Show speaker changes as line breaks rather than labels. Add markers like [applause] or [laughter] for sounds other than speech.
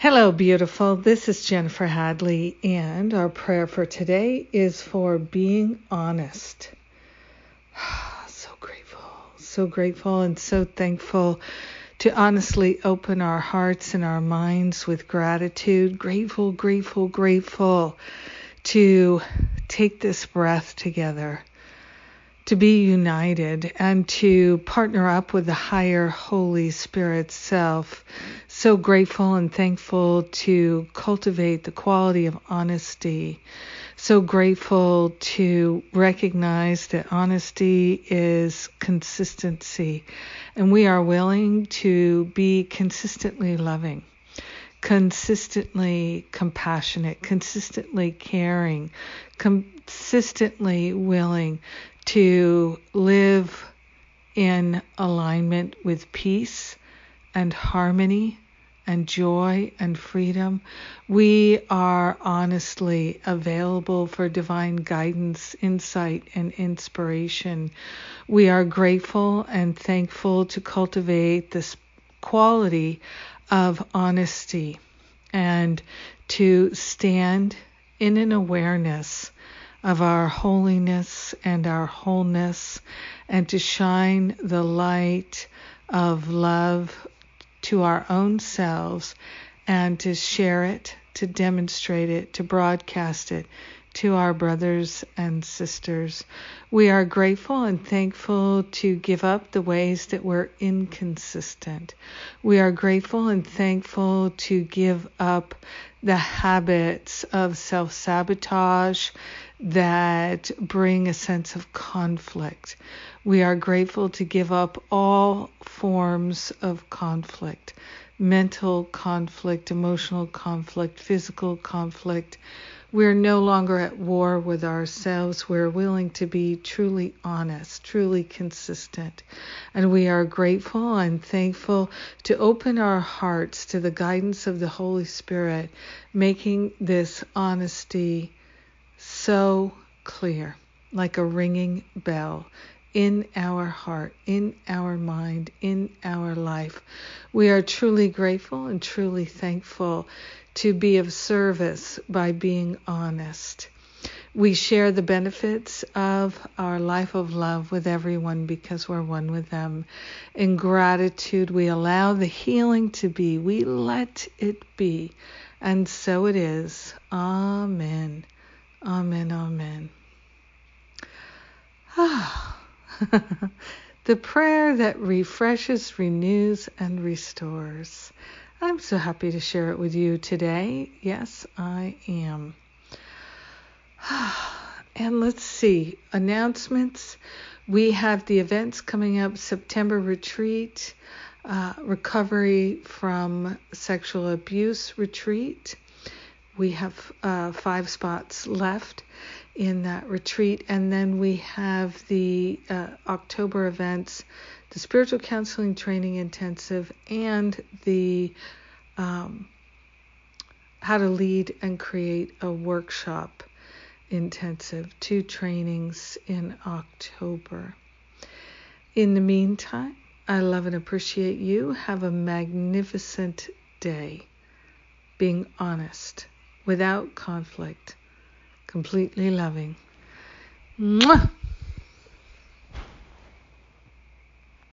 Hello, beautiful. This is Jennifer Hadley, and our prayer for today is for being honest. [sighs] so grateful, so grateful, and so thankful to honestly open our hearts and our minds with gratitude. Grateful, grateful, grateful to take this breath together to be united and to partner up with the higher Holy Spirit self. So grateful and thankful to cultivate the quality of honesty. So grateful to recognize that honesty is consistency and we are willing to be consistently loving consistently compassionate, consistently caring, consistently willing to live in alignment with peace and harmony and joy and freedom. We are honestly available for divine guidance, insight, and inspiration. We are grateful and thankful to cultivate this quality of honesty and to stand in an awareness of our holiness and our wholeness and to shine the light of love to our own selves and to share it, to demonstrate it, to broadcast it to our brothers and sisters. We are grateful and thankful to give up the ways that we're inconsistent. We are grateful and thankful to give up the habits of self sabotage that bring a sense of conflict. We are grateful to give up all forms of conflict mental conflict, emotional conflict, physical conflict. We're no longer at war with ourselves. We're willing to be truly honest, truly consistent. And we are grateful and thankful to open our hearts to the guidance of the Holy Spirit, making this honesty so clear, like a ringing bell in our heart, in our mind, in our life. We are truly grateful and truly thankful to be of service by being honest. We share the benefits of our life of love with everyone because we're one with them. In gratitude, we allow the healing to be. We let it be. And so it is. Amen. Amen. Amen. Ah. [laughs] the prayer that refreshes, renews, and restores. I'm so happy to share it with you today. Yes, I am. [sighs] And let's see, announcements. We have the events coming up September retreat, uh, recovery from sexual abuse retreat. We have uh, five spots left in that retreat. And then we have the uh, October events, the Spiritual Counseling Training Intensive, and the um, How to Lead and Create a Workshop Intensive, two trainings in October. In the meantime, I love and appreciate you. Have a magnificent day. Being honest, without conflict completely loving. Mwah!